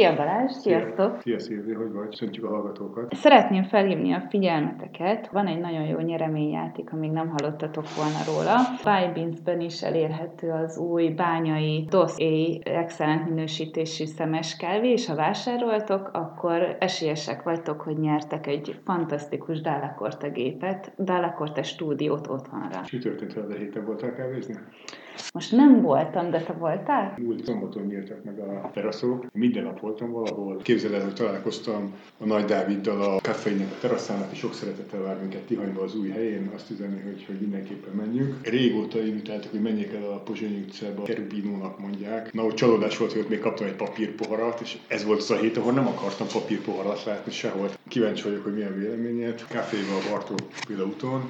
Szia Balázs, sziasztok! Szia Szilvi, hogy vagy? Szöntjük a hallgatókat. Szeretném felhívni a figyelmeteket. Van egy nagyon jó nyereményjáték, amíg nem hallottatok volna róla. Bybeans-ben is elérhető az új bányai DOS A excellent minősítésű szemes kávé, és ha vásároltok, akkor esélyesek vagytok, hogy nyertek egy fantasztikus Dalakorte gépet, Dalakorte stúdiót otthonra. És mi történt veled a héten voltál kávézni? Most nem voltam, de te voltál? Múlt szombaton nyíltak meg a teraszok. Minden nap voltam valahol. Képzeld el, hogy találkoztam a Nagy Dáviddal a kaffeinek a teraszán, aki sok szeretettel vár minket Tihanyba az új helyén. Azt üzeni, hogy, hogy mindenképpen menjünk. Régóta invitáltak, hogy menjék el a Pozsonyi utcába, Kerubinónak mondják. Na, hogy csalódás volt, hogy ott még kaptam egy papírpoharat, és ez volt az a hét, ahol nem akartam papírpoharat látni sehol. Kíváncsi vagyok, hogy milyen véleményed. Kávéval a Bartó úton.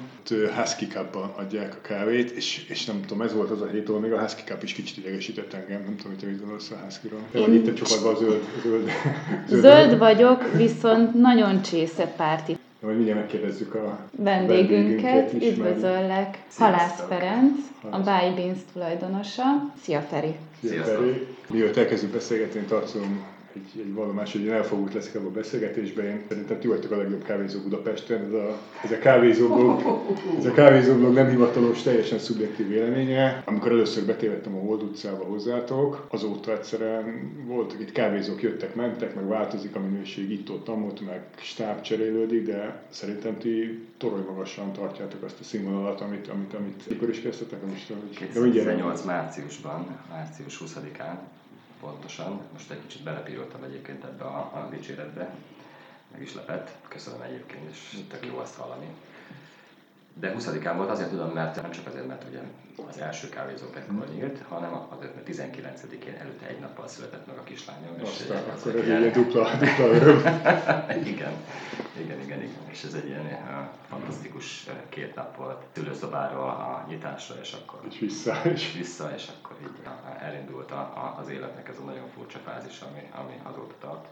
Husky Cup-ban adják a kávét, és, és nem tudom, ez volt az a ahol még a Husky Cup is kicsit idegesített engem. Nem tudom, hogy te mit gondolsz a Husky-ról. Te vagy itt a csapatban zöld, zöld, zöld. Zöld vagyok, viszont nagyon csésze párti. Majd mindjárt megkérdezzük a vendégünket. Üdvözöllek, Halász Ferenc, a Buy Beans tulajdonosa. Szia Feri! Szia Feri! Mielőtt elkezdjük beszélgetni, tartom egy, egy vallomás, hogy elfogult leszek ebben a beszélgetésben. Én szerintem ti vagytok a legjobb kávézó Budapesten. Ez a, ez a kávézóblog, ez a kávézóblog nem hivatalos, teljesen szubjektív véleménye. Amikor először betévettem a Hold utcába hozzátok, azóta egyszerűen voltak itt kávézók, jöttek, mentek, meg változik a minőség itt ott, ott, meg stáb cserélődik, de szerintem ti torony magasan tartjátok azt a színvonalat, amit, amit, amit mikor is kezdtetek, most, hogy 2018 márciusban, március 20-án pontosan. Most egy kicsit belepíroltam egyébként ebbe a, a dicséretbe, meg is lepett. Köszönöm egyébként, és tök jó azt hallani. De 20-án volt, azért tudom, mert nem csak azért, mert ugye az első kávézó ekkor nyílt, hanem azért, mert 19-én előtte egy nappal született meg a kislányom. És Aztán, ez akkor ez egy dupla, dupla öröm. igen, igen, igen, igen. És ez egy ilyen uh, fantasztikus uh, két nap volt szülőszobáról a nyitásra, és akkor... És vissza. És vissza, és akkor így uh, elindult a, a, az életnek ez a nagyon furcsa fázis, ami, ami azóta tart.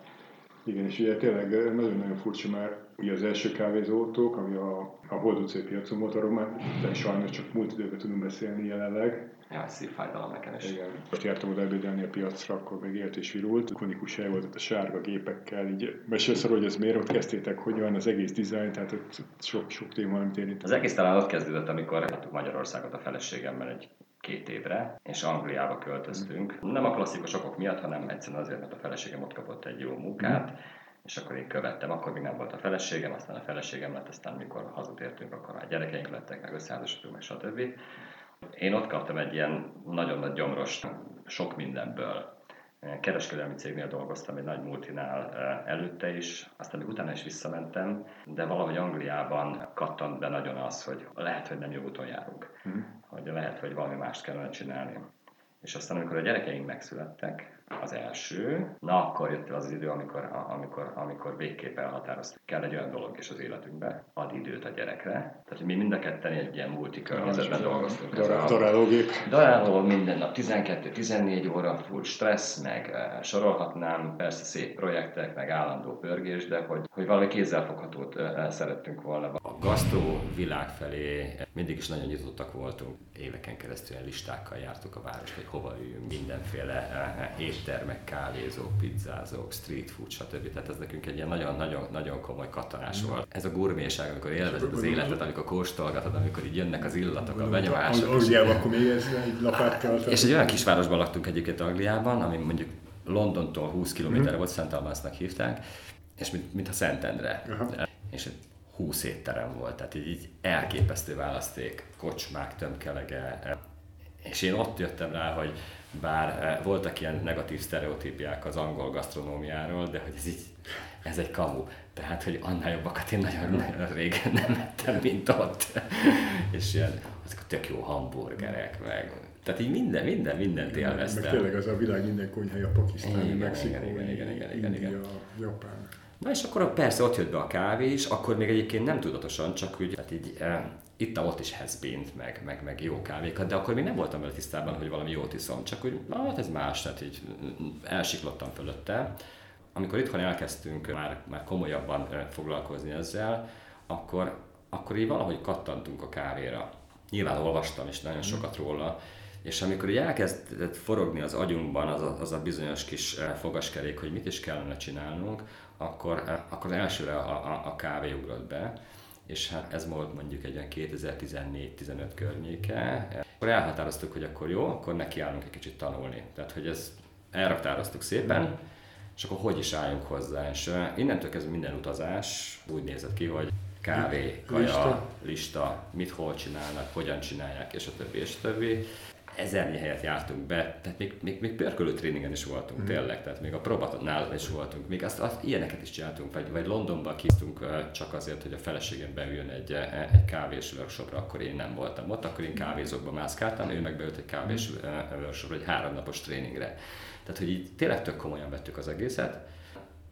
Igen, és ugye tényleg nagyon-nagyon furcsa, mert ugye az első kávézótok, ami a, a Hold utcai piacon volt, arról már sajnos csak múlt időben tudunk beszélni jelenleg. Ja, szívfájdalom nekem is. Igen. Most jártam oda ebédelni a piacra, akkor még élt és virult. Konikus hely volt ott a sárga gépekkel. Így mesélsz hogy ez miért ott kezdtétek, hogy van az egész dizájn, tehát ott sok-sok téma, amit érint. Az egész talán ott kezdődött, amikor láttuk Magyarországot a feleségemmel egy két évre, és Angliába költöztünk. Nem a klasszikus okok miatt, hanem egyszerűen azért, mert a feleségem ott kapott egy jó munkát, mm. és akkor én követtem, akkor még nem volt a feleségem, aztán a feleségem lett, aztán mikor hazatértünk, akkor már gyerekeink lettek, meg összeházasodtunk, meg stb. Én ott kaptam egy ilyen nagyon nagy gyomros, sok mindenből kereskedelmi cégnél dolgoztam, egy nagy multinál előtte is, aztán még utána is visszamentem, de valahogy Angliában kattant be nagyon az, hogy lehet, hogy nem jó úton járunk, mm. hogy lehet, hogy valami mást kellene csinálni. És aztán, amikor a gyerekeink megszülettek, az első, na akkor jött el az idő, amikor, amikor, amikor végképp elhatároztuk, kell egy olyan dolog is az életünkbe, ad időt a gyerekre. Tehát mi mind a ketten egy ilyen multi környezetben dolgoztunk. Darálógép. Daráló minden nap, 12-14 óra, full stressz, meg uh, sorolhatnám, persze szép projektek, meg állandó pörgés, de hogy, hogy valami kézzelfoghatót uh, szerettünk volna. A gasztró világ felé mindig is nagyon nyitottak voltunk. Éveken keresztül listákkal jártuk a várost, hogy hova üljünk, mindenféle uh, éttermek, kávézók, pizzázók, street food, stb. Tehát ez nekünk egy ilyen nagyon-nagyon nagyon komoly kattanás volt. Ez a gurméság, amikor élvezed az életet, amikor kóstolgatod, amikor így jönnek az illatok, a benyomások. Angliában akkor még ez egy lapát És egy olyan kisvárosban laktunk egyébként Angliában, ami mondjuk Londontól 20 km mm. volt, Szent Almásznak hívták, és mint, mint a Szentendre. Uh-huh. És 20 étterem volt, tehát így, így elképesztő választék, kocsmák, tömkelege. És én ott jöttem rá, hogy bár eh, voltak ilyen negatív sztereotípiák az angol gasztronómiáról, de hogy ez így, ez egy kamu. Tehát, hogy annál jobbakat én nagyon, nagyon régen nem ettem, mint ott. és ilyen, azok a tök jó hamburgerek, meg tehát így minden, minden, mindent élveztem. Meg tényleg az a világ minden konyhája, pakisztáni, mexikói, igen, igen, igen, igen, igen, igen. Japán. Na és akkor persze ott jött be a kávé is, akkor még egyébként nem tudatosan, csak úgy, tehát így eh, ittam ott is has meg, meg, meg jó kávékat, de akkor még nem voltam vele tisztában, hogy valami jót iszom, csak úgy, na, hát ez más, tehát így elsiklottam fölötte. Amikor itthon elkezdtünk már, már komolyabban foglalkozni ezzel, akkor, akkor így valahogy kattantunk a kávéra. Nyilván olvastam is nagyon sokat róla, És amikor így elkezdett forogni az agyunkban az a, az a bizonyos kis fogaskerék, hogy mit is kellene csinálnunk, akkor, akkor elsőre a, a, a kávé ugrott be, és hát ez volt mondjuk egy olyan 2014-15 környéke. Akkor elhatároztuk, hogy akkor jó, akkor nekiállunk egy kicsit tanulni. Tehát, hogy ezt elraktároztuk szépen, és akkor hogy is álljunk hozzá. És innentől kezdve minden utazás úgy nézett ki, hogy kávé, kaja, lista. lista, mit hol csinálnak, hogyan csinálják, és a többi, és a többi ezernyi helyet jártunk be, tehát még, még, még pörkölő tréningen is voltunk mm. tényleg, tehát még a próbatnál is voltunk, még azt, azt, ilyeneket is csináltunk, vagy, vagy Londonban kisztunk csak azért, hogy a feleségem beüljön egy, egy kávés workshopra, akkor én nem voltam ott, akkor én kávézókba mászkáltam, ő meg beült egy kávés mm. workshopra, egy háromnapos tréningre. Tehát, hogy így tényleg tök komolyan vettük az egészet.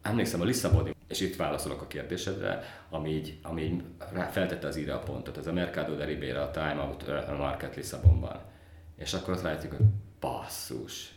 Emlékszem a Lisszaboni, és itt válaszolok a kérdésedre, ami így, ami így feltette az ide a pontot, ez a Mercado de Ribeira, a Time Out Market Lisszabonban és akkor ott látjuk, hogy basszus,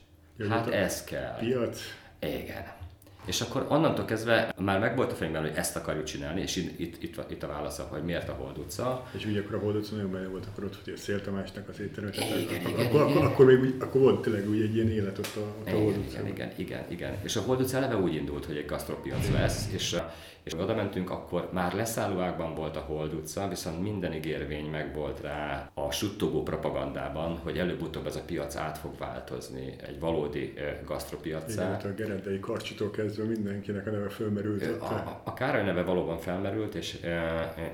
hát ez kell. Piac. Igen. És akkor onnantól kezdve már meg volt a fejemben, hogy ezt akarjuk csinálni, és itt, itt, itt, itt a válasz, hogy miért a Hold utca. És ugye akkor a Hold utca nagyon benne volt, akkor ott hogy a Szél Tamásnak az éttermet, igen, akkor, igen, akkor, igen. akkor, még úgy, akkor volt tényleg úgy egy ilyen élet ott a, ott igen, a Hold utcában. Igen, igen, igen, igen. És a Hold utca eleve úgy indult, hogy egy gasztropiac lesz, és és oda mentünk, akkor már leszállóákban volt a Hold utca, viszont minden ígérvény meg volt rá a suttogó propagandában, hogy előbb-utóbb ez a piac át fog változni egy valódi gasztropiacá. Igen, a Gerendei Karcsitól kezdve mindenkinek a neve felmerült. A, a, a Károly neve valóban felmerült, és,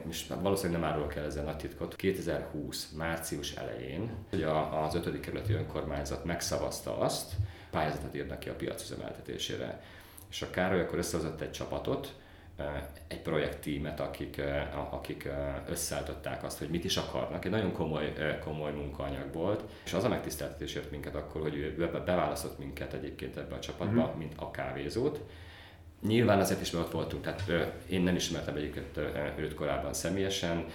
és valószínűleg nem árulok el ezzel nagy titkot. 2020. március elején, hogy a, az 5. kerületi önkormányzat megszavazta azt, pályázatot írnak ki a piac üzemeltetésére. És a Károly akkor összehozott egy csapatot, egy projekttímet, akik, akik összeállították azt, hogy mit is akarnak. Egy nagyon komoly, komoly munkaanyag volt, és az a megtiszteltetés jött minket akkor, hogy ő beválasztott minket egyébként ebbe a csapatba, mm-hmm. mint a kávézót. Nyilván azért is, mert ott voltunk, tehát én nem ismertem egyébként őt korábban személyesen,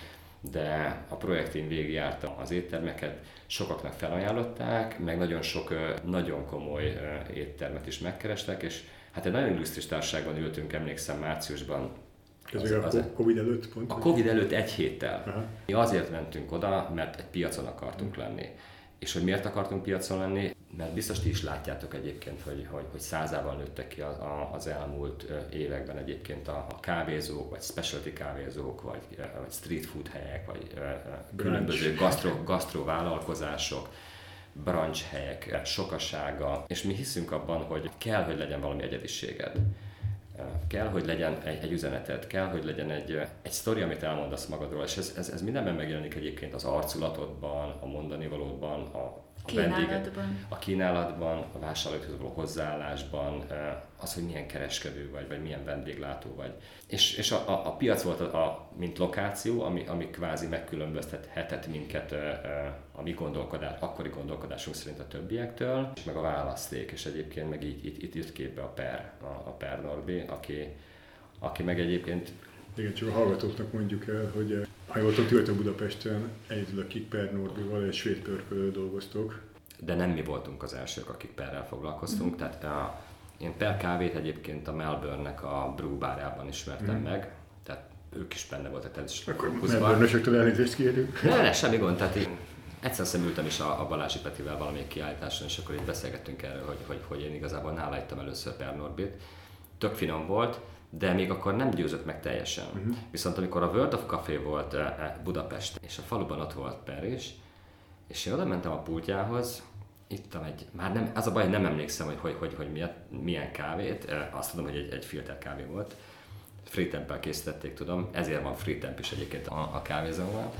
de a projektén végigjárta az éttermeket, sokaknak felajánlották, meg nagyon sok nagyon komoly éttermet is megkerestek, és Hát egy nagyon illusztris társaságban ültünk, emlékszem márciusban. Ez az, az, a Covid előtt pont? A Covid előtt egy héttel. Aha. Mi azért mentünk oda, mert egy piacon akartunk lenni. És hogy miért akartunk piacon lenni? Mert biztos ti is látjátok egyébként, hogy, hogy, hogy százával nőttek ki az, az elmúlt években egyébként a, a kávézók, vagy specialty kávézók, vagy, vagy street food helyek, vagy különböző gasztro, gasztro vállalkozások branch helyek sokasága, és mi hiszünk abban, hogy kell, hogy legyen valami egyediséged. Kell, hogy legyen egy, egy üzeneted, kell, hogy legyen egy, egy sztori, amit elmondasz magadról, és ez, ez, ez mindenben megjelenik egyébként az arculatodban, a mondani valódban, a, a vendéget, a kínálatban, a vásárlókhoz való hozzáállásban, az, hogy milyen kereskedő vagy, vagy milyen vendéglátó vagy. És, és a, a, a piac volt, a, a, mint lokáció, ami, ami kvázi megkülönböztethetett minket a mi gondolkodás, akkori gondolkodásunk szerint a többiektől, és meg a választék, és egyébként meg így itt, itt jött képbe a Per, a, a Per Norbi, aki, aki meg egyébként igen, csak a hallgatóknak mondjuk el, hogy ha jól tudom, Budapesten egyedül a Per Norbival egy svéd pörkölő dolgoztok. De nem mi voltunk az elsők, akik perrel foglalkoztunk, mm. tehát a, én per kávét egyébként a Melbourne-nek a brew bárjában ismertem mm. meg, tehát ők is benne voltak. Tehát is Akkor Melbourne-ösöktől elnézést kérjük. Ne, ne, semmi gond, tehát én egyszer szemültem is a, a Balázsi Petivel valamelyik kiállításon, és akkor így beszélgettünk erről, hogy, hogy, hogy én igazából nála ittam először Per Norbit. Tök finom volt, de még akkor nem győzött meg teljesen. Uh-huh. Viszont amikor a World of Café volt eh, eh, Budapest, és a faluban ott volt Per is, és én oda mentem a pultjához, ittam egy, már nem, az a baj, nem emlékszem, hogy, hogy, hogy, hogy milyen, milyen kávét, azt tudom, hogy egy, egy filter kávé volt, temp készítették, tudom, ezért van free temp is egyébként a, a kávézóban.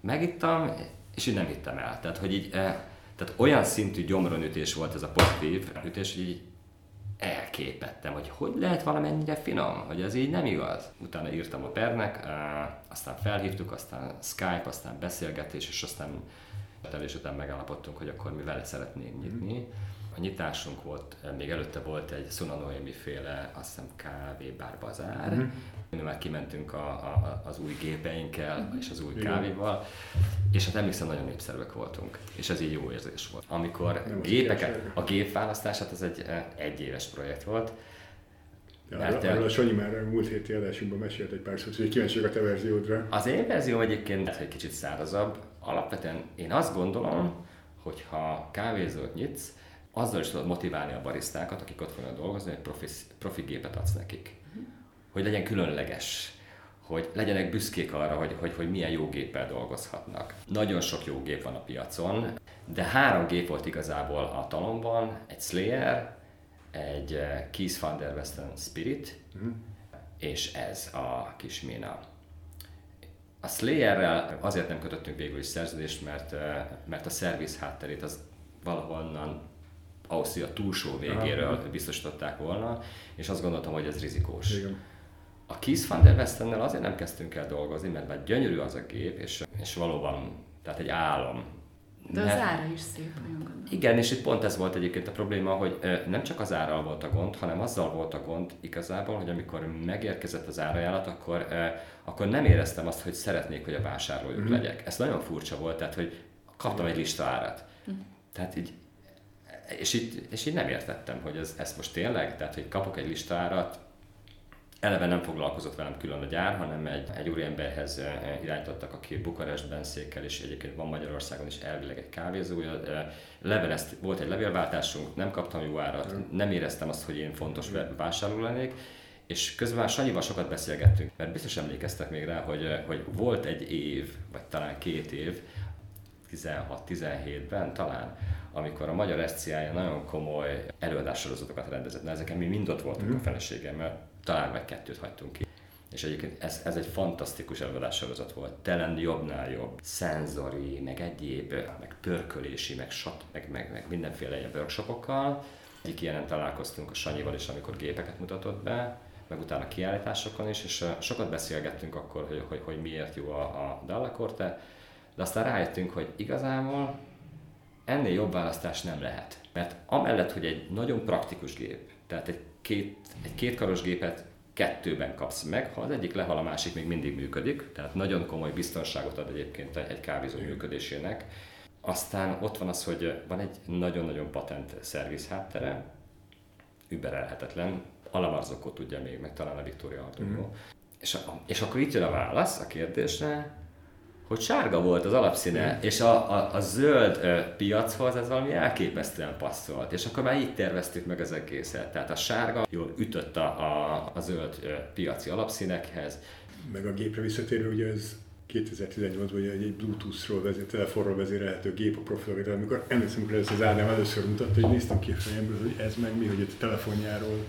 Megittam, és így nem hittem el. Tehát, hogy így, tehát olyan szintű gyomronütés volt ez a pozitív ütés, hogy így elképettem, hogy hogy lehet valamennyire finom, hogy ez így nem igaz. Utána írtam a pernek, aztán felhívtuk, aztán Skype, aztán beszélgetés, és aztán és után megállapodtunk, hogy akkor mi vele szeretnénk nyitni. A nyitásunk volt, még előtte volt egy Sunanoemi féle, azt hiszem kávé bár bazár. Mm-hmm. Mi már kimentünk a, a, az új gépeinkkel mm-hmm. és az új kávéval, és hát emlékszem, nagyon népszerűek voltunk, és ez így jó érzés volt. Amikor Nem gépeket, a gép választását, az egy egyéves projekt volt, Ja, mert arra, a Sanyi már múlt héti adásunkban mesélt egy pár szót, hogy kíváncsiak a te verziódra. Az én verzióm egyébként egy kicsit szárazabb. Alapvetően én azt gondolom, hogyha kávézót nyitsz, azzal is tudod motiválni a barisztákat, akik ott fognak dolgozni, hogy profi, profi gépet adsz nekik. Hogy legyen különleges, hogy legyenek büszkék arra, hogy, hogy, hogy milyen jó géppel dolgozhatnak. Nagyon sok jó gép van a piacon, de három gép volt igazából a talomban, egy Slayer, egy eh, Keys van der Western Spirit, uh-huh. és ez a kis Mina. A Slayerrel azért nem kötöttünk végül is szerződést, mert, eh, mert a szerviz hátterét az valahonnan Ausztria túlsó végéről Aha. biztosították volna, és azt gondoltam, hogy ez rizikós. Igen. A Keys van der Westennel azért nem kezdtünk el dolgozni, mert már gyönyörű az a gép, és, és valóban, tehát egy álom. De az ára is szép, olyan gondolom. Igen, és itt pont ez volt egyébként a probléma, hogy nem csak az árral volt a gond, hanem azzal volt a gond igazából, hogy amikor megérkezett az árajánlat, akkor, akkor nem éreztem azt, hogy szeretnék, hogy a vásárlójuk mm-hmm. legyek. Ez nagyon furcsa volt, tehát hogy kaptam egy lista árat. Mm. Tehát így és így, és így nem értettem, hogy ez, ez most tényleg, tehát hogy kapok egy listárat, eleve nem foglalkozott velem külön a gyár, hanem egy, egy úriemberhez eh, irányítottak, aki Bukarestben székel, és egyébként van Magyarországon is elvileg egy kávézója. Eh, Levelezt, volt egy levélváltásunk, nem kaptam jó árat, nem éreztem azt, hogy én fontos vásárló lennék, és közben Sanyival sokat beszélgettünk, mert biztos emlékeztek még rá, hogy, eh, hogy volt egy év, vagy talán két év, 16-17-ben talán, amikor a Magyar SCI nagyon komoly előadássorozatokat rendezett. Na, ezeken mi mind ott voltunk mm. a feleségemmel, talán meg kettőt hagytunk ki. És egyébként ez, ez egy fantasztikus előadássorozat volt. Telen jobbnál jobb. Szenzori, meg egyéb, meg pörkölési, meg, sat, meg, meg, meg mindenféle ilyen workshopokkal. Egyik ilyenen találkoztunk a Sanyival is, amikor gépeket mutatott be, meg utána kiállításokon is, és sokat beszélgettünk akkor, hogy, hogy, hogy miért jó a, a Dallakorte, de aztán rájöttünk, hogy igazából ennél jobb választás nem lehet. Mert amellett, hogy egy nagyon praktikus gép, tehát egy, két, egy kétkaros gépet kettőben kapsz meg, ha az egyik lehal, a másik még mindig működik, tehát nagyon komoly biztonságot ad egyébként egy kávézó működésének. Aztán ott van az, hogy van egy nagyon-nagyon patent szerviz háttere, überelhetetlen, Alamarzokó tudja még, meg talán a Victoria Arturo. Mm. És, és akkor itt jön a válasz a kérdésre, hogy sárga volt az alapszíne, és a, a, a zöld ö, piachoz ez valami elképesztően passzolt. És akkor már így terveztük meg az egészet. Tehát a sárga jól ütött a, a, a zöld ö, piaci alapszínekhez. Meg a gépre visszatérve, ugye ez 2018-ban egy Bluetooth-ról vezér, telefonról vezérelhető gép a profilra, amikor emlékszem, hogy ez az Ádám először mutatta, hogy néztem ki a fejemből, hogy ez meg mi, hogy a telefonjáról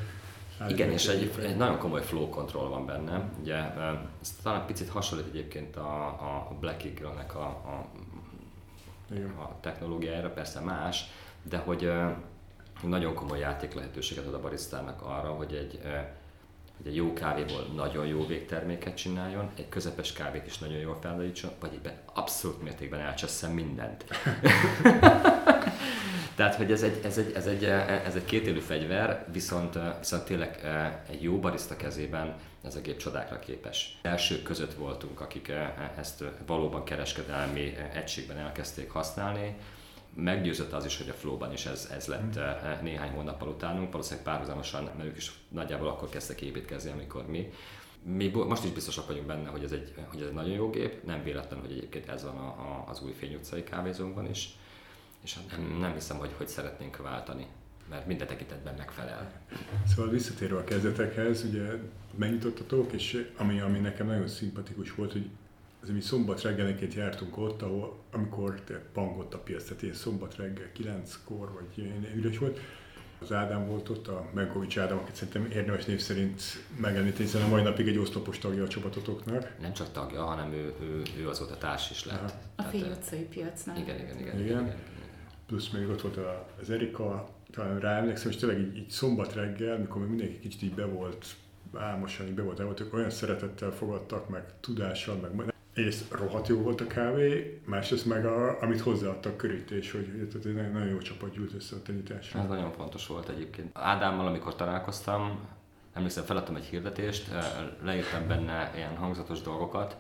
igen, és egy, egy nagyon komoly flow control van benne. Ugye, ez talán picit hasonlít egyébként a, a Black Eagle-nek a, a, a technológiájára, persze más, de hogy nagyon komoly játék lehetőséget ad a barisztának arra, hogy egy, hogy egy jó kávéból nagyon jó végterméket csináljon, egy közepes kávét is nagyon jól felállítson, vagy egyben abszolút mértékben elcseszem mindent. Tehát, hogy ez egy, ez egy, ez egy, ez egy kétélű fegyver, viszont, viszont tényleg egy jó barista kezében ez a gép csodákra képes. Elsők között voltunk, akik ezt valóban kereskedelmi egységben elkezdték használni, meggyőzött az is, hogy a Flow-ban is ez, ez lett mm. néhány hónappal utánunk, valószínűleg párhuzamosan, mert ők is nagyjából akkor kezdtek építkezni, amikor mi. Mi most is biztosak vagyunk benne, hogy ez egy, hogy ez egy nagyon jó gép, nem véletlen, hogy egyébként ez van a, a, az új Fény utcai kávézónkban is és nem, nem hiszem, hogy hogy szeretnénk váltani, mert minden tekintetben megfelel. Szóval visszatérve a kezdetekhez, ugye megnyitottatok, és ami, ami nekem nagyon szimpatikus volt, hogy az mi szombat reggelenként jártunk ott, ahol, amikor te pangott a piac, tehát ilyen szombat reggel 9-kor, vagy ilyen üres volt, az Ádám volt ott, a Menkovics Ádám, akit szerintem érdemes név szerint megemlíteni, hiszen a mai napig egy oszlopos tagja a csapatotoknak. Nem csak tagja, hanem ő, ő, ő azóta társ is lett. Aha. A Fény utcai piacnál. Igen, igen, igen. igen, igen. igen plusz még ott volt az Erika, talán rá emlékszem, és tényleg így, így szombat reggel, mikor még mindenki kicsit így be volt, álmosan így be volt elvoltak, olyan szeretettel fogadtak, meg tudással, meg egyrészt rohadt jó volt a kávé, másrészt meg a, amit hozzáadtak körítés, hogy tehát egy nagyon, nagyon jó csapat gyűlt össze a tenyításra. Ez nagyon fontos volt egyébként. Ádámmal, amikor találkoztam, emlékszem, feladtam egy hirdetést, leírtam benne ilyen hangzatos dolgokat,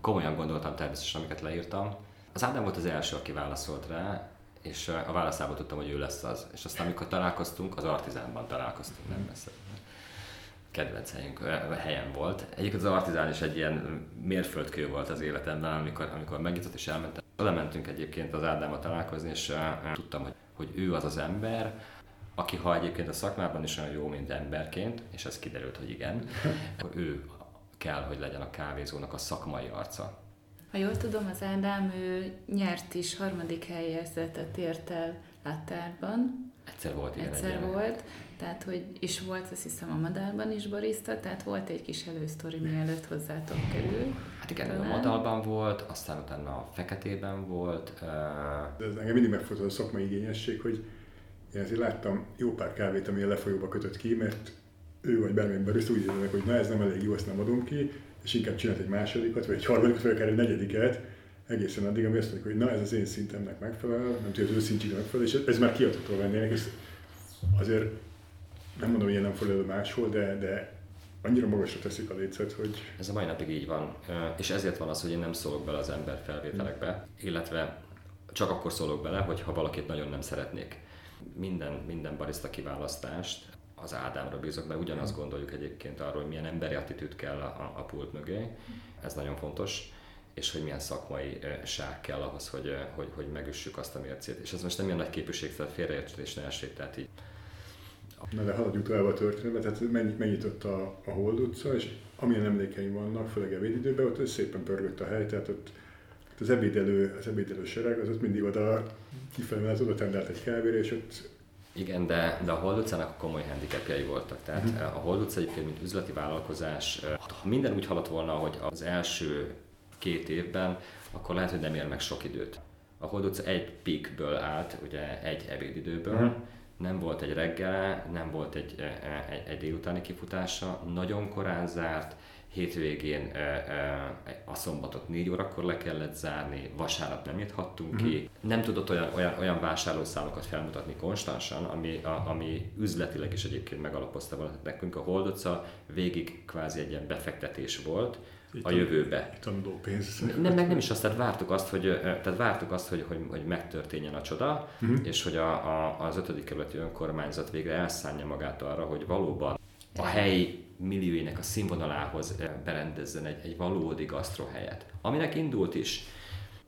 komolyan gondoltam természetesen, amiket leírtam. Az Ádám volt az első, aki válaszolt rá, és a válaszából tudtam, hogy ő lesz az. És aztán, amikor találkoztunk, az Artizánban találkoztunk, nem messze. Kedvenc helyünk, helyen volt. Egyébként az Artizán is egy ilyen mérföldkő volt az életemben, amikor, amikor megnyitott és elmentem. Oda mentünk egyébként az Ádámmal találkozni, és uh, tudtam, hogy, hogy ő az az ember, aki ha egyébként a szakmában is olyan jó, mint emberként, és ez kiderült, hogy igen, akkor ő kell, hogy legyen a kávézónak a szakmai arca. Ha jól tudom, az Ádám ő nyert is, harmadik helyezzetet ért el Lattárban. Egyszer volt, igen. Egyszer volt, tehát hogy is volt, azt hiszem a Madárban is barista, tehát volt egy kis elősztori, mielőtt hozzátok kerül. Hát igen, talán. a Madalban volt, aztán utána a Feketében volt. De ez engem mindig megfordul a szakmai igényesség, hogy én azért láttam jó pár kávét, ami a lefolyóba kötött ki, mert ő vagy bármilyen barista úgy érzik, hogy na ez nem elég jó, ezt nem adom ki, és inkább csinált egy másodikat, vagy egy harmadikat, vagy akár egy negyediket, egészen addig, ami azt mondjuk, hogy na ez az én szintemnek megfelel, nem tudja, az ő szintjének megfelel, és ez már kiadható vennének, és azért nem mondom, hogy ilyen nem fordul máshol, de, de annyira magasra teszik a lécet, hogy... Ez a mai napig így van, és ezért van az, hogy én nem szólok bele az ember felvételekbe, illetve csak akkor szólok bele, hogyha valakit nagyon nem szeretnék. Minden, minden barista kiválasztást az Ádámra bízok, mert ugyanazt gondoljuk egyébként arról, hogy milyen emberi attitűd kell a, a pult mögé, ez nagyon fontos, és hogy milyen szakmai ság kell ahhoz, hogy, hogy, hogy megüssük azt a mércét. És ez most nem ilyen nagy képűség, tehát félreértés ne essék, tehát így. Na de haladjunk tovább a történetbe, tehát megnyitott a, a Hold utca, és amilyen emlékeim vannak, főleg ebédidőben, ott szépen pörgött a hely, tehát ott az ebédelő, az ebédelő sereg, az ott mindig oda kifelé, mert oda tendelt egy kávére, és ott igen, de, de a Hold utcának komoly handicapjai voltak. Tehát mm. a Hold utca egyébként, mint üzleti vállalkozás, ha minden úgy haladt volna, hogy az első két évben, akkor lehet, hogy nem ér meg sok időt. A Hold utca egy peakből állt, ugye egy ebédidőből, mm. nem volt egy reggel, nem volt egy, egy, egy délutáni kifutása, nagyon korán zárt, hétvégén a szombatot négy órakor le kellett zárni, vasárnap nem nyithattunk mm-hmm. ki. Nem tudott olyan, olyan, olyan vásárlószámokat felmutatni konstansan, ami, a, ami üzletileg is egyébként megalapozta volna. Nekünk a Holdotca végig kvázi egy ilyen befektetés volt, a jövőbe. Tanuló pénz. Nem, meg nem is azt, tehát vártuk azt, hogy, tehát vártuk azt, hogy, hogy, hogy megtörténjen a csoda, uh-huh. és hogy a, a, az ötödik kerületi önkormányzat végre elszánja magát arra, hogy valóban a helyi millióinek a színvonalához berendezzen egy, egy valódi gasztrohelyet, aminek indult is,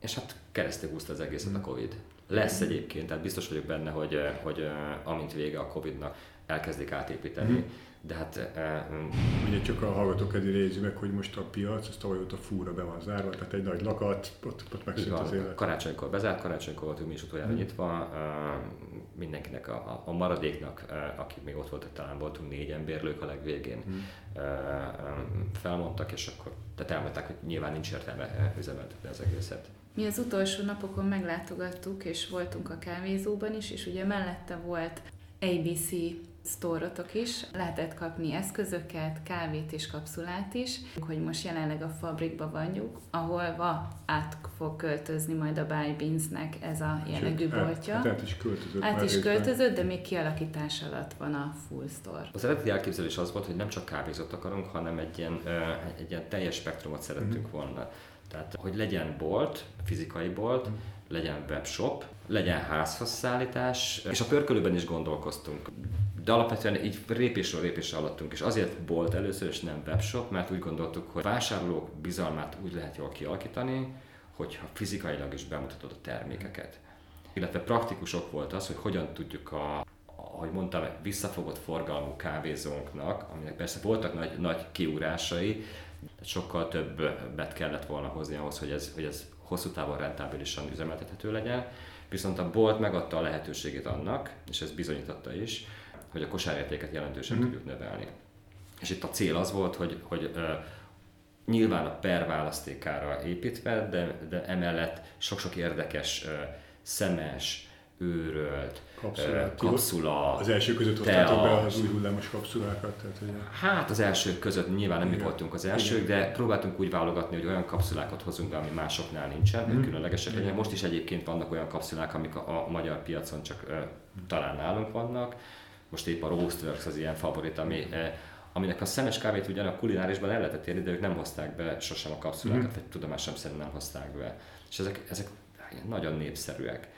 és hát keresztül húzta az egészet a mm. Covid. Lesz egyébként, tehát biztos vagyok benne, hogy, hogy amint vége a Covid-nak elkezdik átépíteni, mm de hát... Ugye csak a hallgatók eddig nézi meg, hogy most a piac, az tavaly óta fúra be van zárva, tehát egy nagy lakat, ott, ott megszűnt az élet. Karácsonykor bezárt, karácsonykor voltunk mi is utoljára mm. nyitva, mindenkinek a, a maradéknak, akik még ott voltak, talán voltunk négyen bérlők a legvégén, mm. felmondtak, és akkor tehát elmondták, hogy nyilván nincs értelme üzemeltetni az egészet. Mi az utolsó napokon meglátogattuk, és voltunk a kávézóban is, és ugye mellette volt ABC sztórotok is. Lehetett kapni eszközöket, kávét és kapszulát is, hogy most jelenleg a fabrikba vagyunk, ahol va át fog költözni majd a Buy Beans-nek ez a jellegű Sőt, boltja. Át, át is költözött. Át is költözött, de még kialakítás alatt van a full store. Az eredeti elképzelés az volt, hogy nem csak kávézót akarunk, hanem egy ilyen, egy ilyen teljes spektrumot szerettünk mm. volna. Tehát, hogy legyen bolt, fizikai bolt, mm. legyen webshop, legyen házhoz szállítás, és a pörkölőben is gondolkoztunk de alapvetően így lépésről lépésre alattunk, és azért bolt először, és nem webshop, mert úgy gondoltuk, hogy vásárlók bizalmát úgy lehet jól kialakítani, hogyha fizikailag is bemutatod a termékeket. Illetve praktikusok volt az, hogy hogyan tudjuk a, ahogy mondtam, visszafogott forgalmú kávézónknak, aminek persze voltak nagy, nagy kiúrásai, sokkal többet kellett volna hozni ahhoz, hogy ez, hogy ez hosszú távon rentábilisan üzemeltethető legyen. Viszont a bolt megadta a lehetőségét annak, és ez bizonyította is, hogy a kosárértéket jelentősen mm. tudjuk növelni. És itt a cél az volt, hogy, hogy uh, nyilván a per választékára építve, de, de emellett sok-sok érdekes uh, szemes, őrölt, kapszula, Az első között hoztátok be az új hullámos kapszulákat? Tehát, hogy... Hát az elsők között nyilván nem mi voltunk az elsők, Igen. de próbáltunk úgy válogatni, hogy olyan kapszulákat hozunk be, ami másoknál nincsen, mm. különlegesek legyen. Most is egyébként vannak olyan kapszulák, amik a, a magyar piacon csak uh, talán nálunk vannak, most épp a Roastworks az ilyen favorit, ami, eh, aminek a szemes kávét ugyan a kulinárisban el lehetett érni, de ők nem hozták be sosem a kapszulákat, mm. vagy tudomásom szerint nem hozták be. És ezek, ezek nagyon népszerűek.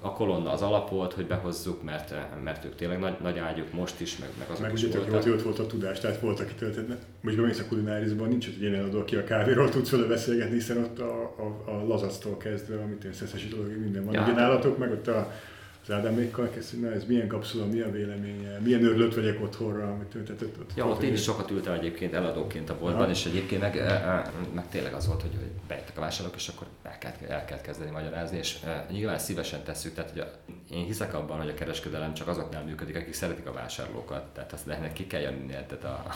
a kolonna az alap volt, hogy behozzuk, mert, mert ők tényleg nagy, nagy ágyuk most is, meg, meg azok meg is voltak. volt, ott volt a tudás, tehát volt, aki töltött. Most bemész a kulinárizban, nincs egy ilyen eladó, aki a kávéról tudsz vele beszélgetni, hiszen ott a, a, a lazactól kezdve, amit én szeszesi dolog, minden van. Ja, ugye nálatok, meg ott a, az Ádámékkal na ez milyen kapszula, mi a véleménye, milyen örülött vagyok otthonra, amit töltetett ott. Ja, ott én is sokat ültem egyébként eladóként a boltban, és egyébként meg, eh, eh, meg tényleg az volt, hogy, hogy bejöttek a vásárlók, és akkor el kellett, el kellett kezdeni magyarázni, és eh, nyilván szívesen tesszük, tehát hogy a, én hiszek abban, hogy a kereskedelem csak azoknál működik, akik szeretik a vásárlókat, tehát azt ennek ki kell jönni, tehát a,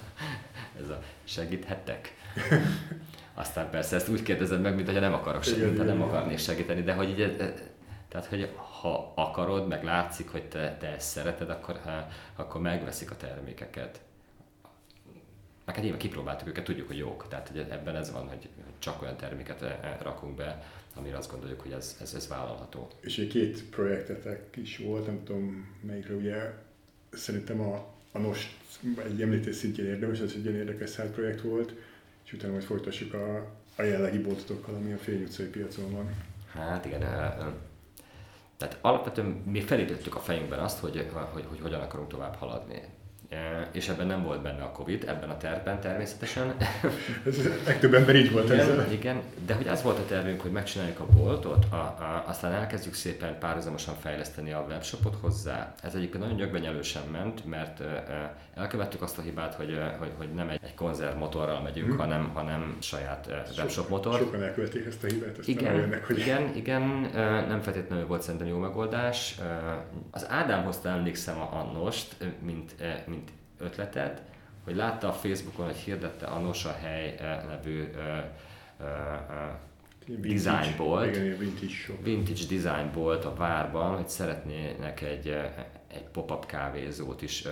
ez a segíthettek. Aztán persze ezt úgy kérdezed meg, mint hogy nem akarok segíteni, nem akarnék segíteni, de hogy így, eh, tehát hogy ha akarod, meg látszik, hogy te, te ezt szereted, akkor, eh, akkor megveszik a termékeket. Meg hát nyilván kipróbáltuk őket, tudjuk, hogy jók. Tehát hogy ebben ez van, hogy csak olyan terméket eh, eh, rakunk be, amire azt gondoljuk, hogy ez, ez, ez vállalható. És egy két projektetek is volt, nem tudom melyikre, ugye szerintem a, a NOS egy említés szintjén érdemes, ez egy ilyen érdekes side projekt volt, és utána majd folytassuk a, a jelenlegi boltotokkal, ami a Fény utcai piacon van. Hát igen, tehát alapvetően mi felépítettük a fejünkben azt, hogy, hogy, hogy hogyan akarunk tovább haladni. És ebben nem volt benne a Covid, ebben a tervben természetesen. Ez legtöbb ember így volt ezzel. Igen, igen, de hogy az volt a tervünk, hogy megcsináljuk a boltot, a, a, aztán elkezdjük szépen párhuzamosan fejleszteni a webshopot hozzá. Ez egyébként nagyon nyögbenyelősen ment, mert elkövettük azt a hibát, hogy, hogy, hogy nem egy, egy konzerv motorral megyünk, Mhm. hanem, hanem saját webshop motor. Sokan elkövették ezt a hibát, aztán Igen, rájönnek, hogy igen, igen, nem feltétlenül volt szerintem jó megoldás. Az Ádám hozta emlékszem a Annost, mint, mint ötletet, hogy látta a Facebookon, hogy hirdette a Nosa hely ö, ö, ö, Vintage. design bolt. Vintage vintage design bolt a várban, hogy szeretnének egy, egy pop-up kávézót is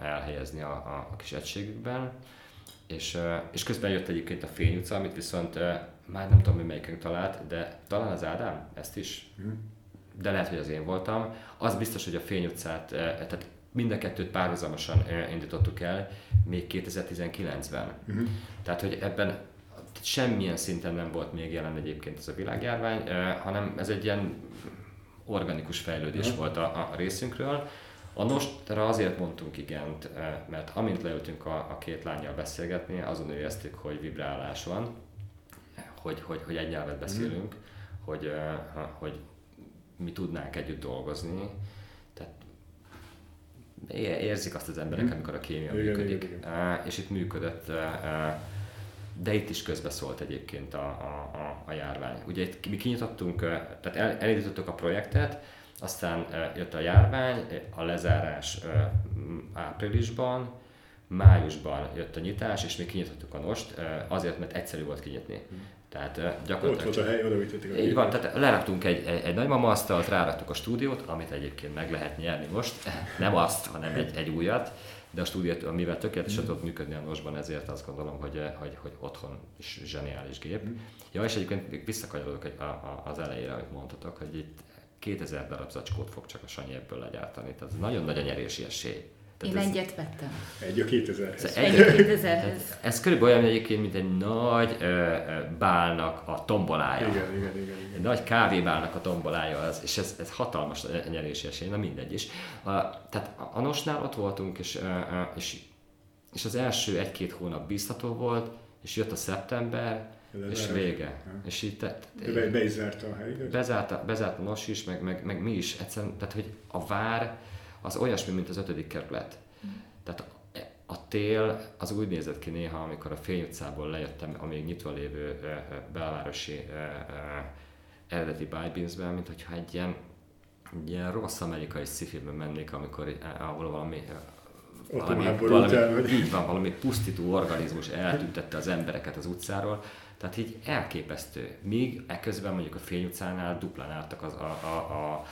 elhelyezni a, a, a kis egységükben. És, és közben jött egyébként a Fény utca, amit viszont már nem tudom, hogy melyikünk talált, de talán az Ádám ezt is, Mhm. de lehet, hogy az én voltam. Az biztos, hogy a Fény utcát, tehát mind a kettőt párhuzamosan indítottuk el, még 2019-ben. Mhm. Tehát, hogy ebben semmilyen szinten nem volt még jelen egyébként ez a világjárvány, eh, hanem ez egy ilyen organikus fejlődés Mhm. volt a, a részünkről. A Nostra azért mondtunk igent, eh, mert amint leültünk a, a két lányjal beszélgetni, azon éreztük, hogy vibrálás van, hogy, hogy, hogy egy nyelvet beszélünk, hogy, eh, hogy mi tudnánk együtt dolgozni. Érzik azt az emberek, Mhm. amikor a kémia Igen, működik. igen, igen. És itt működött, de itt is közbeszólt egyébként a, a, a, a járvány. Ugye itt mi kinyitottunk, eh, tehát el, elindítottuk a projektet, aztán jött a járvány, a lezárás áprilisban, májusban jött a nyitás, és mi kinyitottuk a nost, azért, mert egyszerű volt kinyitni. Tehát eh, Ott gyakorlatilag volt a hely, oda vitték a így van, tehát leraktunk egy, egy, egy nagymama asztalt, ráraktuk a stúdiót, amit egyébként meg lehet nyerni most, nem azt, hanem egy, egy újat, de a stúdiót, mivel tökéletesen tudott működni a nosban, ezért azt gondolom, hogy, hogy, hogy otthon is zseniális gép. Ja, és egyébként visszakanyarodok a, a, az elejére, amit mondtatok, hogy itt 2000 darab zacskót fog csak a Sanyi ebből legyártani, tehát nagyon nagy a nyerési esély. Én Tehát ez- egyet vettem. Egy a 2000-hez. ez Egy egy, 2000-hez. ez körülbelül olyan egyébként, mint egy nagy ö, bálnak a tombolája. Igen, igen, igen, Egy igen. nagy kávébálnak a tombolája, az, és ez, ez hatalmas nyerési esély, na mindegy is. A, tehát a- a Nosnál ott voltunk, és, ö, ö, és, és az első egy-két hónap bíztató volt, és jött a szeptember, Ez és vége. Ja. És így te, De be, be is zárta a hely, igaz? bezárt, a, bezárt a NOS is, meg, meg, meg mi is. Egyszerűen, tehát, hogy a vár az olyasmi, mint az ötödik kerület. Tehát a, tél az úgy nézett ki néha, amikor a Fény utcából lejöttem a még nyitva lévő belvárosi eredeti Bybins-ben, mint hogyha egy ilyen, egy ilyen rossz amerikai sci-fiben mennék, amikor ahol valami valami, valami, vagy- így van, valami pusztító organizmus eltüntette az embereket az utcáról, tehát így elképesztő. Míg eközben mondjuk a Fény utcánál duplán álltak az, a, a, a,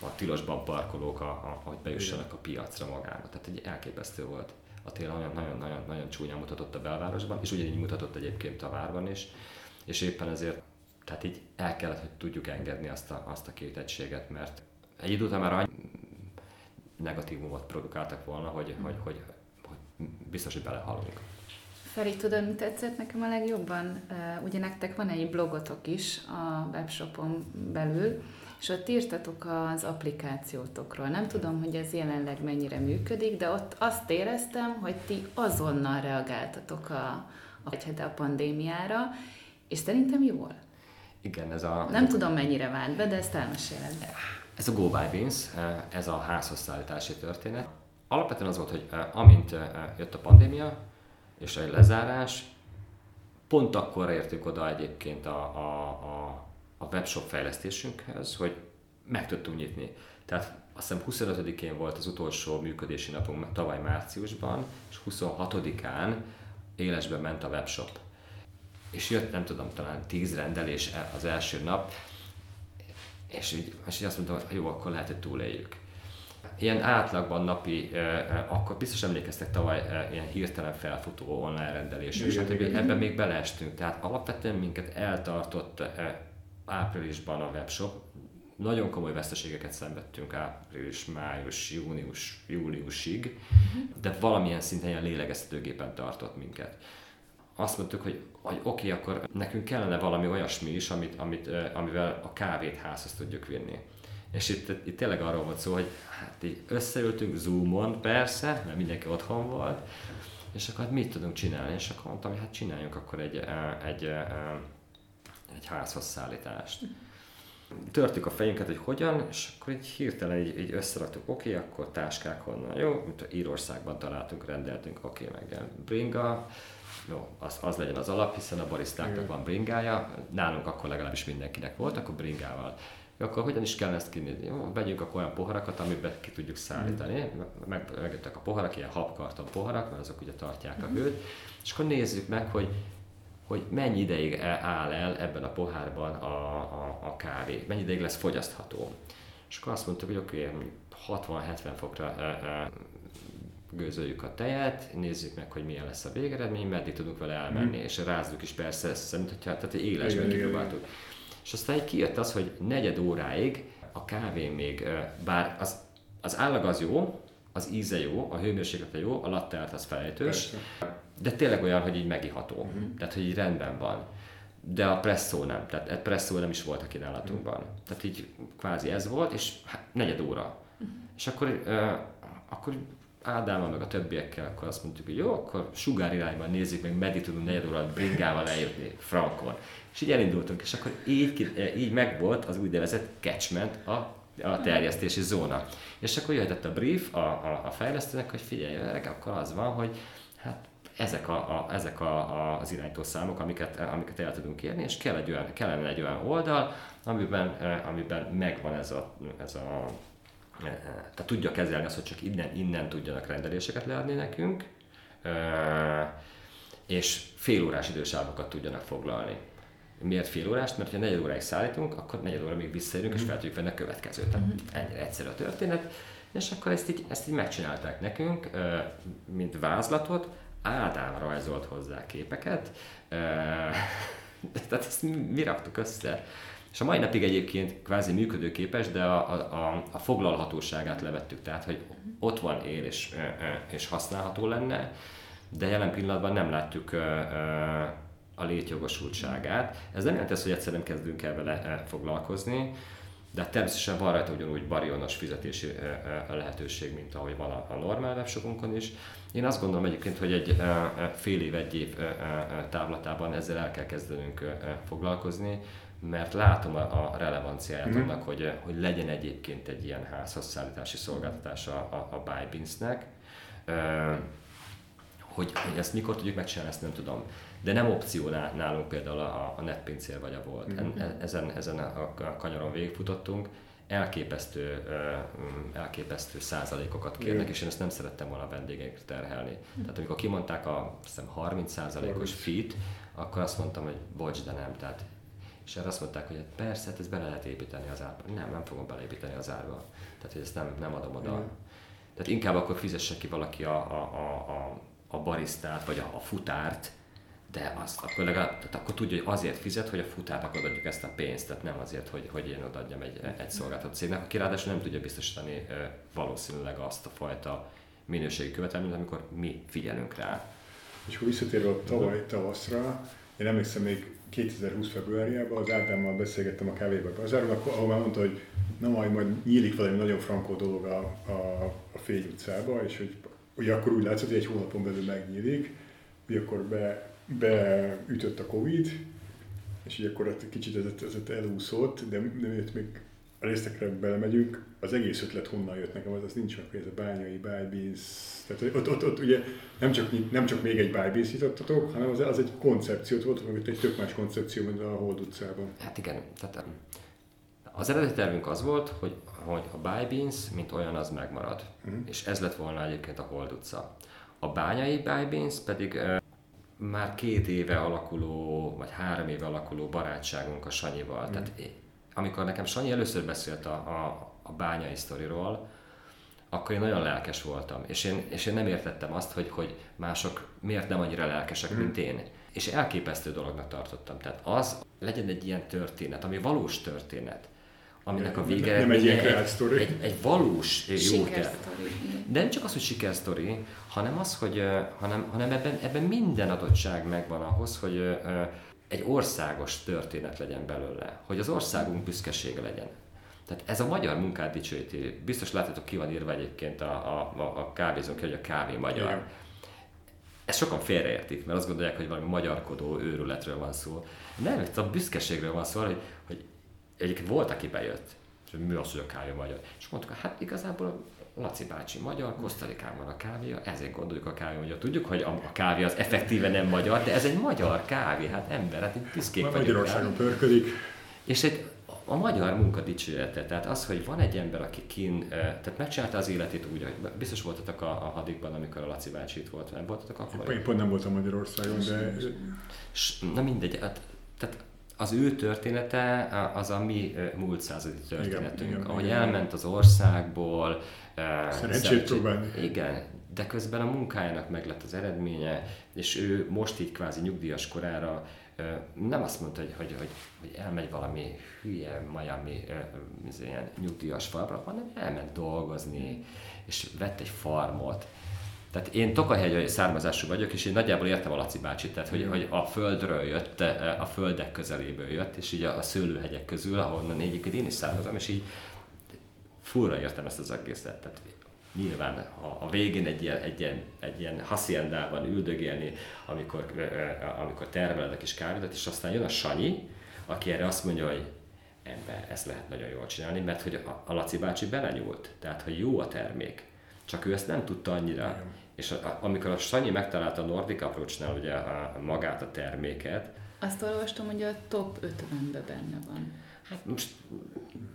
a tilosban parkolók, a, a, hogy bejussanak a piacra magába. Tehát egy elképesztő volt. A tél nagyon-nagyon-nagyon csúnyán mutatott a belvárosban, és ugyanígy mutatott egyébként a várban is, és éppen ezért tehát így el kellett, hogy tudjuk engedni azt a, azt a két egységet, mert egy idő után már annyi negatívumot produkáltak volna, hogy, hogy, hogy, hogy biztos, hogy belehalunk. Feri, tudod, mi tetszett nekem a legjobban? Ugye nektek van egy blogotok is a webshopon belül, és ott írtatok az applikációtokról. Nem tudom, hogy ez jelenleg mennyire működik, de ott azt éreztem, hogy ti azonnal reagáltatok a, a, a pandémiára, és szerintem jól. Igen, ez a... Nem tudom, mennyire vált be, de ezt elmeséled. Ez a Go by Beans, ez a házhoz szállítási történet. Alapvetően az volt, hogy amint jött a pandémia, és egy lezárás, pont akkor értük oda egyébként a, a, a, a webshop fejlesztésünkhez, hogy meg tudtunk nyitni. Tehát azt hiszem 25-én volt az utolsó működési napunk tavaly márciusban, és 26-án élesbe ment a webshop. És jött, nem tudom, talán 10 rendelés e- az első nap, és így, és így azt mondtam, hogy jó, akkor lehet, hogy túléljük ilyen átlagban napi, akkor biztos emlékeztek tavaly ilyen hirtelen felfutó online rendelés, és hát ebben még beleestünk. Tehát alapvetően minket eltartott áprilisban a webshop, nagyon komoly veszteségeket szenvedtünk április, május, június, júliusig, de valamilyen szinten ilyen lélegeztetőgépen tartott minket. Azt mondtuk, hogy, hogy oké, okay, akkor nekünk kellene valami olyasmi is, amit, amit, amivel a kávét házhoz tudjuk vinni. És itt, itt tényleg arról volt szó, hogy hát így összeültünk Zoomon persze, mert mindenki otthon volt, és akkor hát mit tudunk csinálni? És akkor mondtam, hogy hát csináljunk akkor egy, egy, egy házhoz szállítást. Törtük a fejünket, hogy hogyan, és akkor így hirtelen így, így összeraktuk, oké, okay, akkor táskák honnan, jó, mint Írországban találtunk, rendeltünk, oké, okay, meg bringa, jó, az, az legyen az alap, hiszen a barisztáknak van bringája, nálunk akkor legalábbis mindenkinek volt, akkor bringával akkor hogyan is kell ezt kinézni? Jó, vegyünk akkor olyan poharakat, amiben ki tudjuk szállítani. Mm. Meg, megjöttek a poharak, ilyen habkarton poharak, mert azok ugye tartják a mm. hőt, és akkor nézzük meg, hogy hogy mennyi ideig e- áll el ebben a pohárban a, a, a kávé, mennyi ideig lesz fogyasztható. És akkor azt mondtuk, hogy oké, okay, 60-70 fokra e, e, gőzöljük a tejet, nézzük meg, hogy milyen lesz a végeredmény, meddig tudunk vele elmenni, mm. és rázzuk is persze ezt szerint, hogyha tehát élesben kipróbáltuk. És aztán egy kijött az, hogy negyed óráig a kávé még, bár az, az állag az jó, az íze jó, a hőmérséklete jó, a latte art az felejtős, de tényleg olyan, hogy így megiható. Uh-huh. Tehát, hogy így rendben van. De a presszó nem, tehát presszó nem is volt a kínálatunkban. Uh-huh. Tehát így kvázi ez volt, és hát negyed óra. Uh-huh. És akkor, uh, akkor Ádámmal, meg a többiekkel, akkor azt mondtuk, hogy jó, akkor sugár irányban nézzük meg, meddig tudunk negyed óra bringával eljutni Frankon. És így elindultunk, és akkor így, így megvolt az úgynevezett catchment, a, a terjesztési zóna. És akkor jöhetett a brief a, a, a fejlesztőnek, hogy figyelj, akkor az van, hogy hát ezek, a, a, ezek a, a, az irányítószámok, amiket, amiket el tudunk érni, és kell egy olyan, kellene egy olyan oldal, amiben, eh, amiben megvan ez a, ez a eh, tehát tudja kezelni azt, hogy csak innen, innen tudjanak rendeléseket leadni nekünk, és fél órás idősávokat tudjanak foglalni. Miért fél órást? Mert ha negyed óráig szállítunk, akkor negyed óra még visszaérünk, mm. és mhm. fel tudjuk venni a következőt. Tehát mm. ennyire egyszerű a történet. És akkor ezt így, ezt így megcsinálták nekünk, mint vázlatot, Ádám rajzolt hozzá képeket, tehát ezt mi raktuk össze. És a mai napig egyébként kvázi működőképes, de a, a, a foglalhatóságát levettük, tehát hogy ott van él és, és használható lenne, de jelen pillanatban nem látjuk a létjogosultságát. Ez nem jelenti azt, hogy egyszerűen kezdünk el vele eh, foglalkozni, de természetesen van rajta ugyanúgy barionos fizetési eh, eh, lehetőség, mint ahogy van a normál webshopunkon is. Én azt gondolom egyébként, hogy egy fél év, egy év távlatában ezzel el kell kezdenünk foglalkozni, mert látom a relevanciáját mm. annak, hogy, hogy legyen egyébként egy ilyen házhoz szállítási szolgáltatás a, a, Buybins-nek. Hogy, hogy ezt mikor tudjuk megcsinálni, ezt nem tudom de nem opció nálunk például a, a netpincér vagy a volt. Mm-hmm. Ezen, ezen a kanyaron végigfutottunk, elképesztő, elképesztő százalékokat kérnek, és én ezt nem szerettem volna a vendégekre terhelni. Mm. Tehát amikor kimondták a hiszem, 30 százalékos fit, akkor azt mondtam, hogy bocs, de nem. Tehát, és erre azt mondták, hogy hát persze, hát ezt bele lehet építeni az árba. Nem, nem fogom beleépíteni az árba. Tehát, hogy ezt nem, nem adom oda. Mm. Tehát inkább akkor fizesse ki valaki a, a, a, a, a barisztát, vagy a, a futárt, de azt akkor legalább, tehát akkor tudja, hogy azért fizet, hogy a futárnak odaadjuk ezt a pénzt, tehát nem azért, hogy, hogy én odaadjam egy, egy szolgáltató cégnek, aki ráadásul nem tudja biztosítani valószínűleg azt a fajta minőségi követelményt, amikor mi figyelünk rá. És akkor visszatérve a tavaly tavaszra, én emlékszem még 2020 februárjában az Ádámmal beszélgettem a kávéba bazáron, ahol már mondta, hogy na majd, majd nyílik valami nagyon frankó dolog a, a, a Fény utcába, és hogy ugye akkor úgy látszott, hogy egy hónapon belül megnyílik, hogy akkor be, beütött a Covid, és így akkor kicsit ez, ez elúszott, de, de még a részekre belemegyünk, az egész ötlet honnan jött nekem, az, az nincs meg, hogy ez a bányai bájbíz, tehát ott, ott, ott, ugye nem csak, nem csak még egy bájbíz nyitottatok, hanem az, az egy koncepciót volt, meg egy tök más koncepció, mint a Hold utcában. Hát igen, tehát az eredeti tervünk az volt, hogy, hogy a Bájbíz, mint olyan, az megmarad. Uh-huh. És ez lett volna egyébként a Hold utca. A bányai Bájbíz pedig már két éve alakuló, vagy három éve alakuló barátságunk a Sanyival. Mm. Tehát amikor nekem Sanyi először beszélt a, a, a bányai sztoriról, akkor én nagyon lelkes voltam, és én, és én nem értettem azt, hogy, hogy mások miért nem annyira lelkesek, mm. mint én. És elképesztő dolognak tartottam. Tehát az legyen egy ilyen történet, ami valós történet, aminek a vége nem egy, egy, egy, egy valós jó De nem csak az, hogy sikersztori, hanem az, hogy hanem, hanem ebben, ebben minden adottság megvan ahhoz, hogy egy országos történet legyen belőle, hogy az országunk büszkesége legyen. Tehát ez a magyar munkát dicsőíti. Biztos láthatok, ki van írva egyébként a, a, a kávézónk, hogy a kávé magyar. Igen. Ezt sokan félreértik, mert azt gondolják, hogy valami magyarkodó őrületről van szó. Nem, itt a büszkeségről van szó, hogy egyébként volt, aki bejött, és a kávé magyar. És mondtuk, hát igazából Laci bácsi magyar, Kosztarikán van a kávéja, ezért gondoljuk a kávé magyar. Tudjuk, hogy a kávé az effektíve nem magyar, de ez egy magyar kávé, hát ember, hát itt büszkék vagyunk. Magyarországon pörködik. És egy, a magyar munka dicsőete, tehát az, hogy van egy ember, aki kín, tehát megcsinálta az életét úgy, hogy biztos voltatok a, a hadikban, amikor a Laci bácsi itt volt, nem voltatok akkor? Én pont nem voltam Magyarországon, de... Na mindegy, hát, tehát az ő története az a mi múlt századi történetünk, igen, ahogy igen, elment az országból. Szerencsét próbálni. Igen, de közben a munkájának meg lett az eredménye, és ő most így kvázi nyugdíjas korára nem azt mondta, hogy, hogy, hogy, hogy elmegy valami hülye Miami ilyen nyugdíjas falra, hanem elment dolgozni, és vett egy farmot, tehát én Tokahegy származású vagyok, és én nagyjából értem a Laci bácsit, tehát hogy, hogy a földről jött, a földek közeléből jött, és így a, szőlőhegyek közül, ahonnan egyébként én is származom, és így furra értem ezt az egészet. Tehát nyilván a, a végén egy ilyen, egy ilyen, egy ilyen haciendában üldögélni, amikor, amikor termeled a kis kávédat, és aztán jön a Sanyi, aki erre azt mondja, hogy ember, ezt lehet nagyon jól csinálni, mert hogy a, a Laci bácsi belenyúlt, tehát hogy jó a termék. Csak ő ezt nem tudta annyira. Igen és a, amikor a Sanyi megtalálta a Nordic Approach-nál ugye a, magát a terméket, azt olvastam, hogy a top 50-ben benne van. Hát most...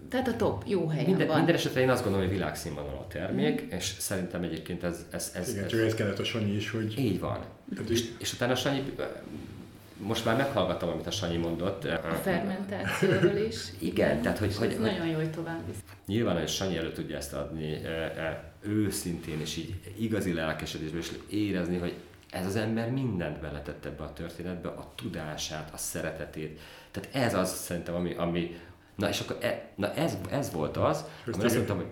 Tehát a top jó helyen minden, van. Minden esetre én azt gondolom, hogy világszínvonal a termék, mm. és szerintem egyébként ez... ez, ez Igen, ez, csak ez kellett a Sanyi is, hogy... Így van. Tehát és, és utána a Sanyi most már meghallgattam, amit a Sanyi mondott. A fermentációról is. Igen, tehát hogy... hogy, hogy nagyon jó, hogy tovább visz. Nyilván, hogy Sanyi elő tudja ezt adni őszintén, és így igazi lelkesedésből is érezni, hogy ez az ember mindent beletett ebbe a történetbe, a tudását, a szeretetét. Tehát ez az szerintem, ami, ami na és akkor e, na ez, ez volt az, ami azt mondtam, hogy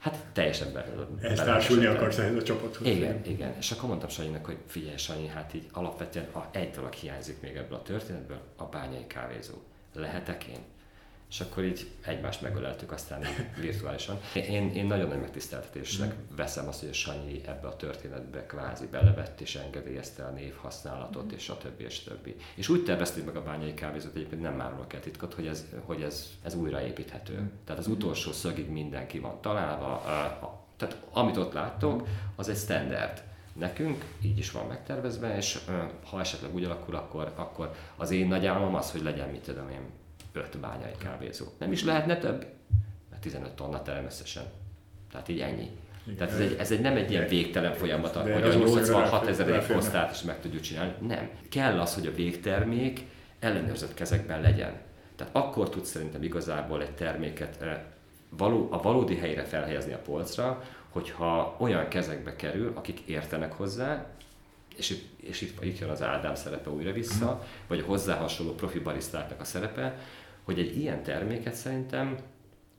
Hát teljesen belőle. Ezt társulni akarsz ehhez a csapathoz. Igen, igen. És akkor mondtam Sanyinak, hogy figyelj Sanyi, hát így alapvetően a, egy dolog hiányzik még ebből a történetből, a bányai kávézó. Lehetek én? És akkor így egymást megöleltük aztán virtuálisan. Én, én nagyon nagy megtiszteltetésnek mm. veszem azt, hogy a Sanyi ebbe a történetbe kvázi belevett és engedélyezte a névhasználatot, mm. és a többi, és a többi. És úgy tervezték meg a bányai kávézót, egyébként nem árulok el titkot, hogy ez, hogy ez, ez újraépíthető. Mm. Tehát az utolsó szögig mindenki van találva, tehát amit ott láttok, az egy standard nekünk, így is van megtervezve, és ha esetleg úgy alakul, akkor, akkor az én nagy álmom az, hogy legyen, mit tudom én, öt bányai kávézó. Nem is lehetne több, mert 15 tonna terem összesen. Tehát így ennyi. Igen. Tehát ez, egy, ez egy, nem egy ilyen végtelen folyamat, hogy a 86 ezer posztát is meg tudjuk csinálni. Nem. Kell az, hogy a végtermék ellenőrzött kezekben legyen. Tehát akkor tudsz szerintem igazából egy terméket eh, való, a valódi helyre felhelyezni a polcra, hogyha olyan kezekbe kerül, akik értenek hozzá, és és itt, itt jön az Ádám szerepe újra vissza, vagy a hozzá hasonló profi barisztáknak a szerepe, hogy egy ilyen terméket szerintem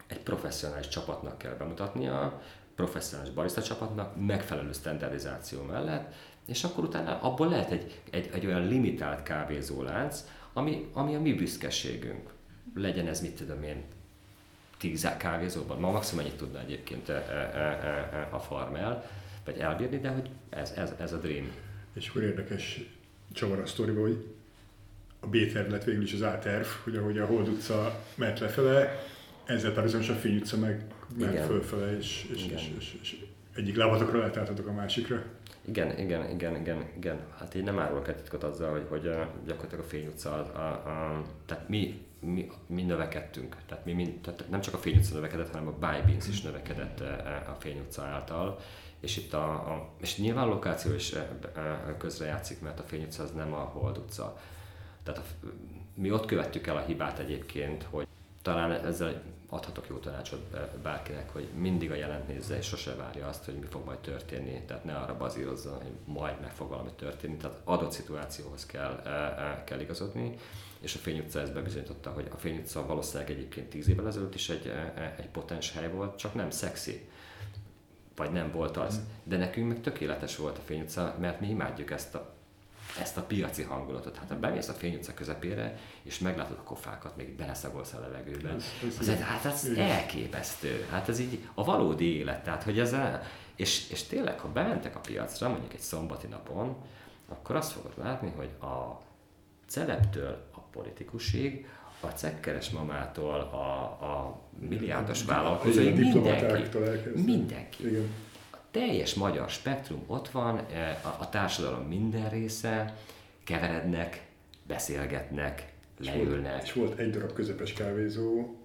egy professzionális csapatnak kell bemutatnia, professzionális barista csapatnak megfelelő standardizáció mellett, és akkor utána abból lehet egy, egy, egy olyan limitált kávézólánc, ami, ami a mi büszkeségünk. Legyen ez, mit tudom én, tíz kávézóban, ma maximum ennyit tudna egyébként e, e, e, a farmel, vagy elbírni, de hogy ez, ez, ez a dream. És akkor érdekes csavar a sztoriba, hogy a B-terv lett végül is az A-terv, hogy ahogy a Hold utca ment lefele, ezzel párhuzamosan a Fény utca meg ment fölfele, és, és, és, és, és, egyik lábatokra letálltatok a másikra. Igen, igen, igen, igen, igen. Hát én nem árulok egy titkot azzal, hogy, hogy gyakorlatilag a Fény utca, a, a, a, tehát mi, mi, mi növekedtünk. Tehát, mi, mi, tehát nem csak a Fény utca növekedett, hanem a Buy Beans is növekedett a Fény utca által. És itt a, a és nyilván a lokáció is közrejátszik, mert a Fény utca az nem a Hold utca. Tehát a, mi ott követtük el a hibát egyébként, hogy talán ezzel adhatok jó tanácsot bárkinek, hogy mindig a jelent nézze, és sose várja azt, hogy mi fog majd történni, tehát ne arra bazírozzon, hogy majd meg fog valami történni, tehát adott szituációhoz kell, kell igazodni, és a Fény utca ezt bebizonyította, hogy a Fény utca valószínűleg egyébként tíz évvel ezelőtt is egy, egy potens hely volt, csak nem szexi, vagy nem volt az. De nekünk meg tökéletes volt a Fény utca, mert mi imádjuk ezt a ezt a piaci hangulatot. Hát ha bemész a Fény utca közepére, és meglátod a kofákat, még beleszagolsz a levegőben, az, ez, hát ez elképesztő. Hát ez így a valódi élet. Tehát, hogy ez el, és, és tényleg, ha bementek a piacra, mondjuk egy szombati napon, akkor azt fogod látni, hogy a celebtől a politikusig, a cekkeres mamától a, a milliárdos vállalkozóig, mindenki, mindenki. Igen teljes magyar spektrum ott van, e, a, társadalom minden része, keverednek, beszélgetnek, leülnek. És volt egy darab közepes kávézó.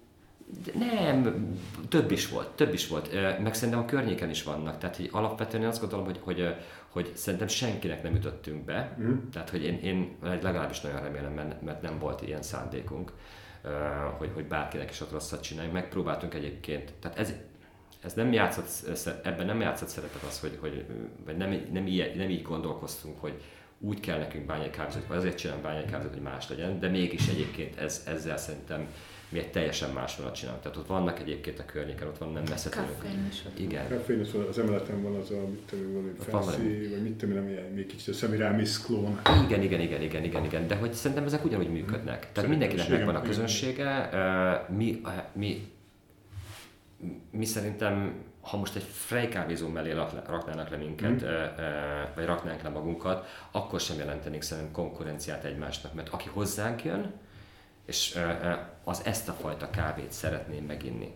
Nem, több is volt, több is volt. E, meg szerintem a környéken is vannak. Tehát hogy alapvetően azt gondolom, hogy, hogy, e, hogy szerintem senkinek nem ütöttünk be. Mm. Tehát, hogy én, én legalábbis nagyon remélem, mert nem volt ilyen szándékunk, hogy, hogy bárkinek is ott rosszat csináljunk. Megpróbáltunk egyébként, tehát ez, ez nem játszott, ebben nem játszott szerepet az, hogy, hogy vagy nem, nem, így, nem így gondolkoztunk, hogy úgy kell nekünk bányai kávézót, vagy azért csinálunk bányai kávézót, hogy más legyen, de mégis egyébként ez, ezzel szerintem mi egy teljesen más vonalat csinálunk. Tehát ott vannak egyébként a környéken, ott van nem messze tőlünk. Igen. Kaffeinos, az emeleten van az a, mit tudom, valami fancy, vagy mit tudom, nem ilyen, még kicsit a Semiramis klón. Igen, igen, igen, igen, igen, igen, de hogy szerintem ezek ugyanúgy működnek. Tehát mindenkinek megvan a közönsége, mi, mi mi szerintem, ha most egy frejkávézó mellé raknának le minket, mm. vagy raknánk le magunkat, akkor sem jelentenék szerintem konkurenciát egymásnak, mert aki hozzánk jön, és az ezt a fajta kávét szeretném meginni.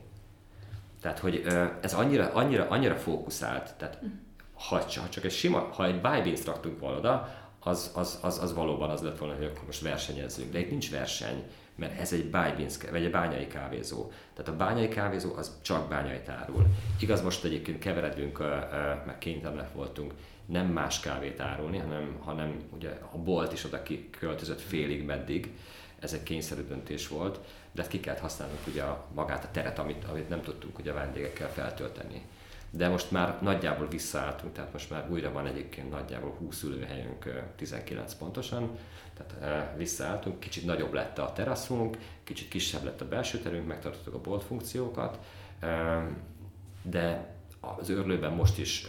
Tehát, hogy ez annyira, annyira, annyira fókuszált, tehát mm. ha, csak egy sima, ha egy buy raktunk volna oda, az, az, az, az valóban az lett volna, hogy akkor most versenyezzünk. De itt nincs verseny mert ez egy bájbinszke, vagy egy bányai kávézó. Tehát a bányai kávézó az csak bányai árul. Igaz, most egyébként keveredünk, meg kénytelenek voltunk nem más kávét árulni, hanem, hanem ugye a bolt is oda költözött félig meddig, ez egy kényszerű döntés volt, de ki kellett használnunk ugye magát a teret, amit, amit nem tudtunk ugye a vendégekkel feltölteni. De most már nagyjából visszaálltunk, tehát most már újra van egyébként nagyjából 20 ülőhelyünk, 19 pontosan, tehát visszaálltunk, kicsit nagyobb lett a teraszunk, kicsit kisebb lett a belső terünk, megtartottuk a bolt funkciókat, de az őrlőben most is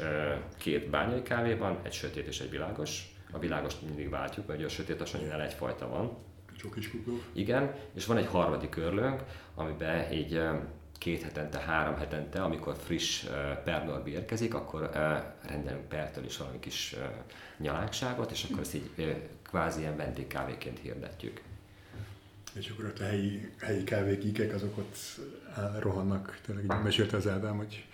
két bányai kávé van, egy sötét és egy világos. A világost mindig váltjuk, mert a sötét a egyfajta van. Csak is. Igen, és van egy harmadik örlőnk, amiben így két hetente, három hetente, amikor friss pernorbi érkezik, akkor rendelünk pertől is valami kis nyalánkságot, és akkor ezt így kvázi ilyen vendégkávéként hirdetjük. És akkor ott a helyi, helyi kávékíkek, azok ott rohannak, tényleg így mesélte az Ádám, hogy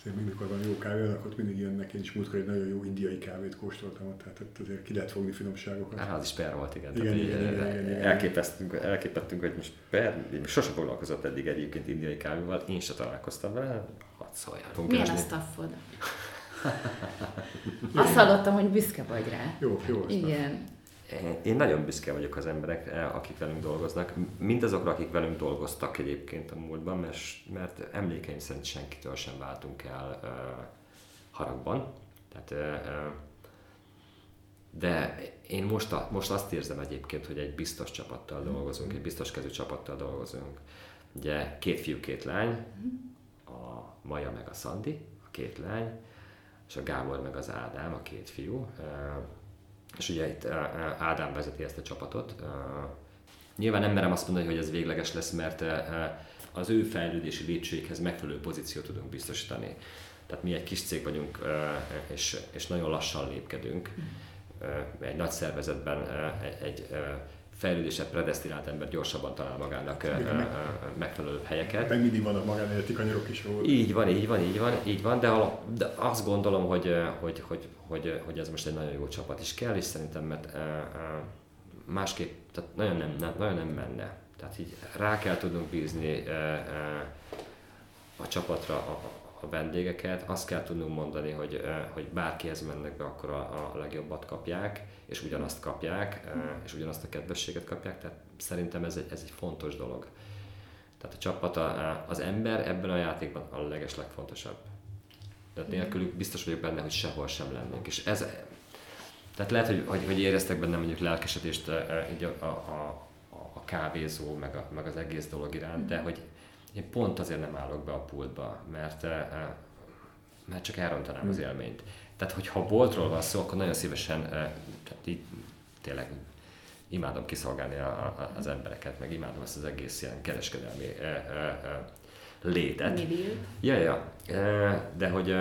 azért mindig, mikor van jó kávé, akkor mindig jönnek, én is múltkor egy nagyon jó indiai kávét kóstoltam ott, tehát ott azért ki lehet fogni finomságokat. Hát az is per volt, igen. igen, igen, igen, igen, igen, elképesztünk, elképettünk, hogy most per, sosem foglalkozott eddig egyébként indiai kávéval, én sem találkoztam vele, hadd szóljál. Milyen a staffod? Azt hallottam, hogy büszke vagy rá. Jó, jó. Igen. Én nagyon büszke vagyok az emberekre, akik velünk dolgoznak. Mindazokra, akik velünk dolgoztak egyébként a múltban, mert, mert emlékeim szerint senkitől sem váltunk el uh, haragban. Tehát, uh, de én most, a, most azt érzem egyébként, hogy egy biztos csapattal dolgozunk, egy biztos kezű csapattal dolgozunk. Ugye két fiú, két lány, a Maja meg a Szandi, a két lány, és a Gábor meg az Ádám, a két fiú. És ugye itt Ádám vezeti ezt a csapatot. Nyilván nem merem azt mondani, hogy ez végleges lesz, mert az ő fejlődési lépcsőikhez megfelelő pozíciót tudunk biztosítani. Tehát mi egy kis cég vagyunk, és, és nagyon lassan lépkedünk. Egy nagy szervezetben egy, egy fejlődésre predestinált ember gyorsabban talál magának megfelelő helyeket. Meg mindig vannak magánéleti kanyarok is volt. Így van, így van, így van, így van, de, alap, de azt gondolom, hogy, hogy, hogy, hogy, hogy ez most egy nagyon jó csapat is kell, és szerintem, mert másképp tehát nagyon nem, nem, nagyon nem menne. Tehát így rá kell tudnunk bízni a csapatra a, a vendégeket, azt kell tudnunk mondani, hogy, hogy bárkihez mennek be, akkor a, a legjobbat kapják, és ugyanazt kapják, és ugyanazt a kedvességet kapják, tehát szerintem ez egy, ez egy fontos dolog. Tehát a csapat, az ember ebben a játékban a leges legfontosabb. Tehát nélkülük biztos vagyok benne, hogy sehol sem lennénk. És ez, tehát lehet, hogy, hogy, hogy éreztek benne mondjuk lelkesedést a, a, a, a kávézó, meg, a, meg az egész dolog iránt, de hogy én pont azért nem állok be a pultba, mert, mert csak elrontanám az hmm. élményt. Tehát, hogyha boltról van szó, akkor nagyon szívesen, tehát így tényleg imádom kiszolgálni a, a, az embereket, meg imádom ezt az egész ilyen kereskedelmi létet. Millió. Ja, ja. De hogy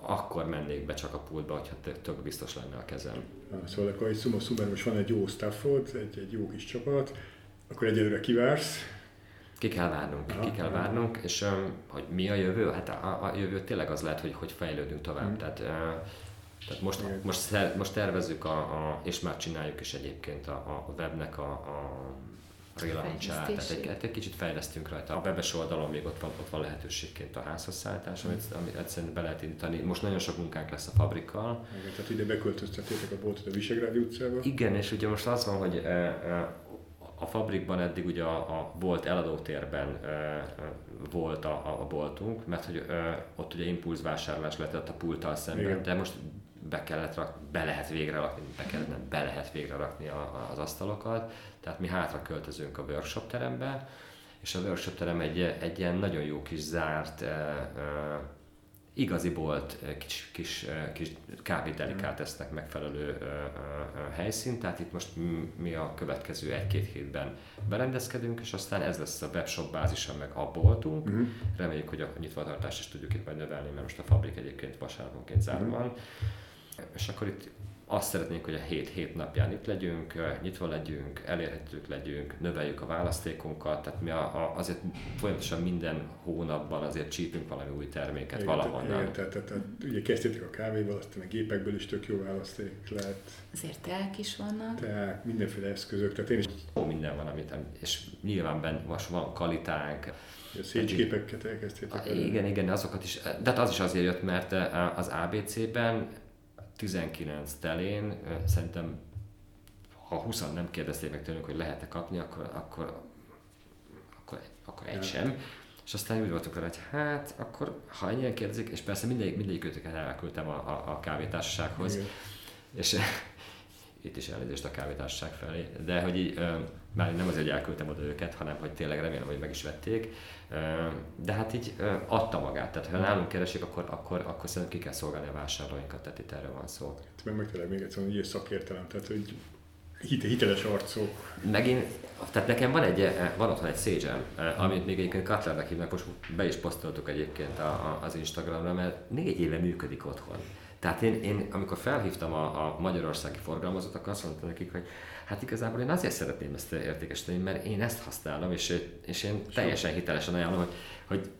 akkor mennék be csak a pultba, hogyha tök biztos lenne a kezem. Szóval akkor egy summa summarum, most van egy jó staffod, egy, egy jó kis csapat, akkor egyelőre kivársz, ki kell várnunk, ki kell várnunk, és hogy mi a jövő? Hát a, a jövő tényleg az lehet, hogy, hogy fejlődünk tovább. Mm. Tehát, tehát most, most, most tervezzük, a, a, és már csináljuk is egyébként a, a webnek a, a relaunchát, tehát egy, egy kicsit fejlesztünk rajta. A webes oldalon még ott van, ott van lehetőségként a házhoz szállítás, amit, amit egyszerűen be lehet indítani. Most nagyon sok munkánk lesz a fabrikkal. Igen, tehát ide beköltöztetétek a boltot a Visegrádi utcába. Igen, és ugye most az van, hogy a fabrikban eddig ugye a, a volt eladótérben e, volt a, a boltunk, mert hogy e, ott ugye impulzvásárlás lehetett a pulttal szemben, Igen. de most be kellett rak, be lehet végre rakni, be, kellett, nem, be lehet végre rakni a, a, az asztalokat, tehát mi hátra költözünk a workshop terembe, és a workshop terem egy, egy ilyen nagyon jó kis zárt e, e, igazi bolt, kis, kis, kis kávédelikátesznek megfelelő helyszín, tehát itt most mi a következő egy-két hétben berendezkedünk, és aztán ez lesz a webshop bázisa, meg a boltunk. Uh-huh. Reméljük, hogy a nyitvatartást is tudjuk itt majd növelni, mert most a fabrik egyébként vasárnaponként zárva uh-huh. van. És akkor itt azt szeretnénk, hogy a hét hét napján itt legyünk, nyitva legyünk, elérhetők legyünk, növeljük a választékunkat, tehát mi a, a, azért folyamatosan minden hónapban azért csípünk valami új terméket igen, valahonnan. Igen, tehát, tehát, tehát, ugye kezdtétek a kávéval, aztán a gépekből is tök jó választék lehet. Azért teák is vannak. Tehát mindenféle eszközök, tehát én is... Ó, minden van, amit, és nyilván benne most van kvalitánk, a széncsgépeket elkezdtétek. Igen, igen, azokat is, de hát az is azért jött, mert az ABC-ben 19 telén szerintem ha 20 nem kérdezték meg tőlünk, hogy lehet-e kapni, akkor, akkor, akkor, akkor egy sem. És aztán úgy voltunk hogy hát akkor ha ennyien kérdezik, és persze mindegyik, mindegyik őtöket elküldtem a, a, a kávétársasághoz, Igen. és itt is elnézést a kávétársaság felé, de hogy így, már nem azért, hogy elküldtem oda őket, hanem hogy tényleg remélem, hogy meg is vették, de hát így adta magát, tehát ha nálunk keresik, akkor, akkor, akkor szerintem ki kell szolgálni a vásárlóinkat, tehát itt erről van szó. Hát meg, meg tényleg még egyszer, hogy szakértelem, tehát hogy hite, hiteles arcok. Megint, tehát nekem van, egy, van otthon egy sage amit még egyébként Cutlernek hívnak, most be is posztoltuk egyébként a, a, az Instagramra, mert négy éve működik otthon. Tehát én, én amikor felhívtam a, a magyarországi forgalmazót, akkor azt mondtam nekik, hogy hát igazából én azért szeretném ezt értékesíteni, mert én ezt használom, és, és én teljesen hitelesen ajánlom, hogy, hogy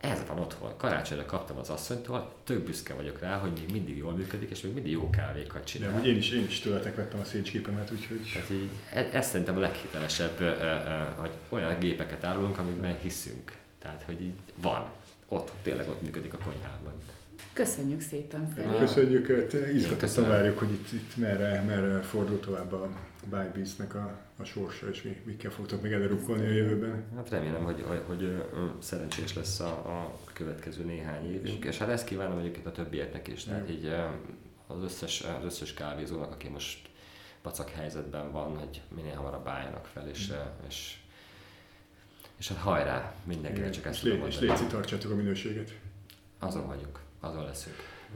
ez van otthon. Karácsonyra kaptam az asszonytól, tök büszke vagyok rá, hogy még mindig jól működik, és még mindig jó kávékat csinál. De, én is, én is tőletek vettem a szécsképemet, úgyhogy... Tehát így, ez, ez szerintem a leghitelesebb, hogy olyan gépeket árulunk, amikben hiszünk. Tehát, hogy így van. Ott, tényleg ott működik a konyhában. Köszönjük szépen, Feri. Köszönjük, izgatottan várjuk, hogy itt, itt merre, merre fordul tovább a Bybeats-nek a, a sorsa, és mi, mikkel fogtok még előrukkolni a jövőben. Hát remélem, hogy, hogy, hogy szerencsés lesz a, a következő néhány évünk, és hát ezt kívánom egyébként a többieknek is. Tehát így az összes, az összes kávézónak, aki most pacak helyzetben van, hogy minél hamarabb álljanak fel, és, mm. és, és hát hajrá, mindenkinek csak ezt tudom. És légy, tartsátok a minőséget. Azon vagyunk azon leszünk.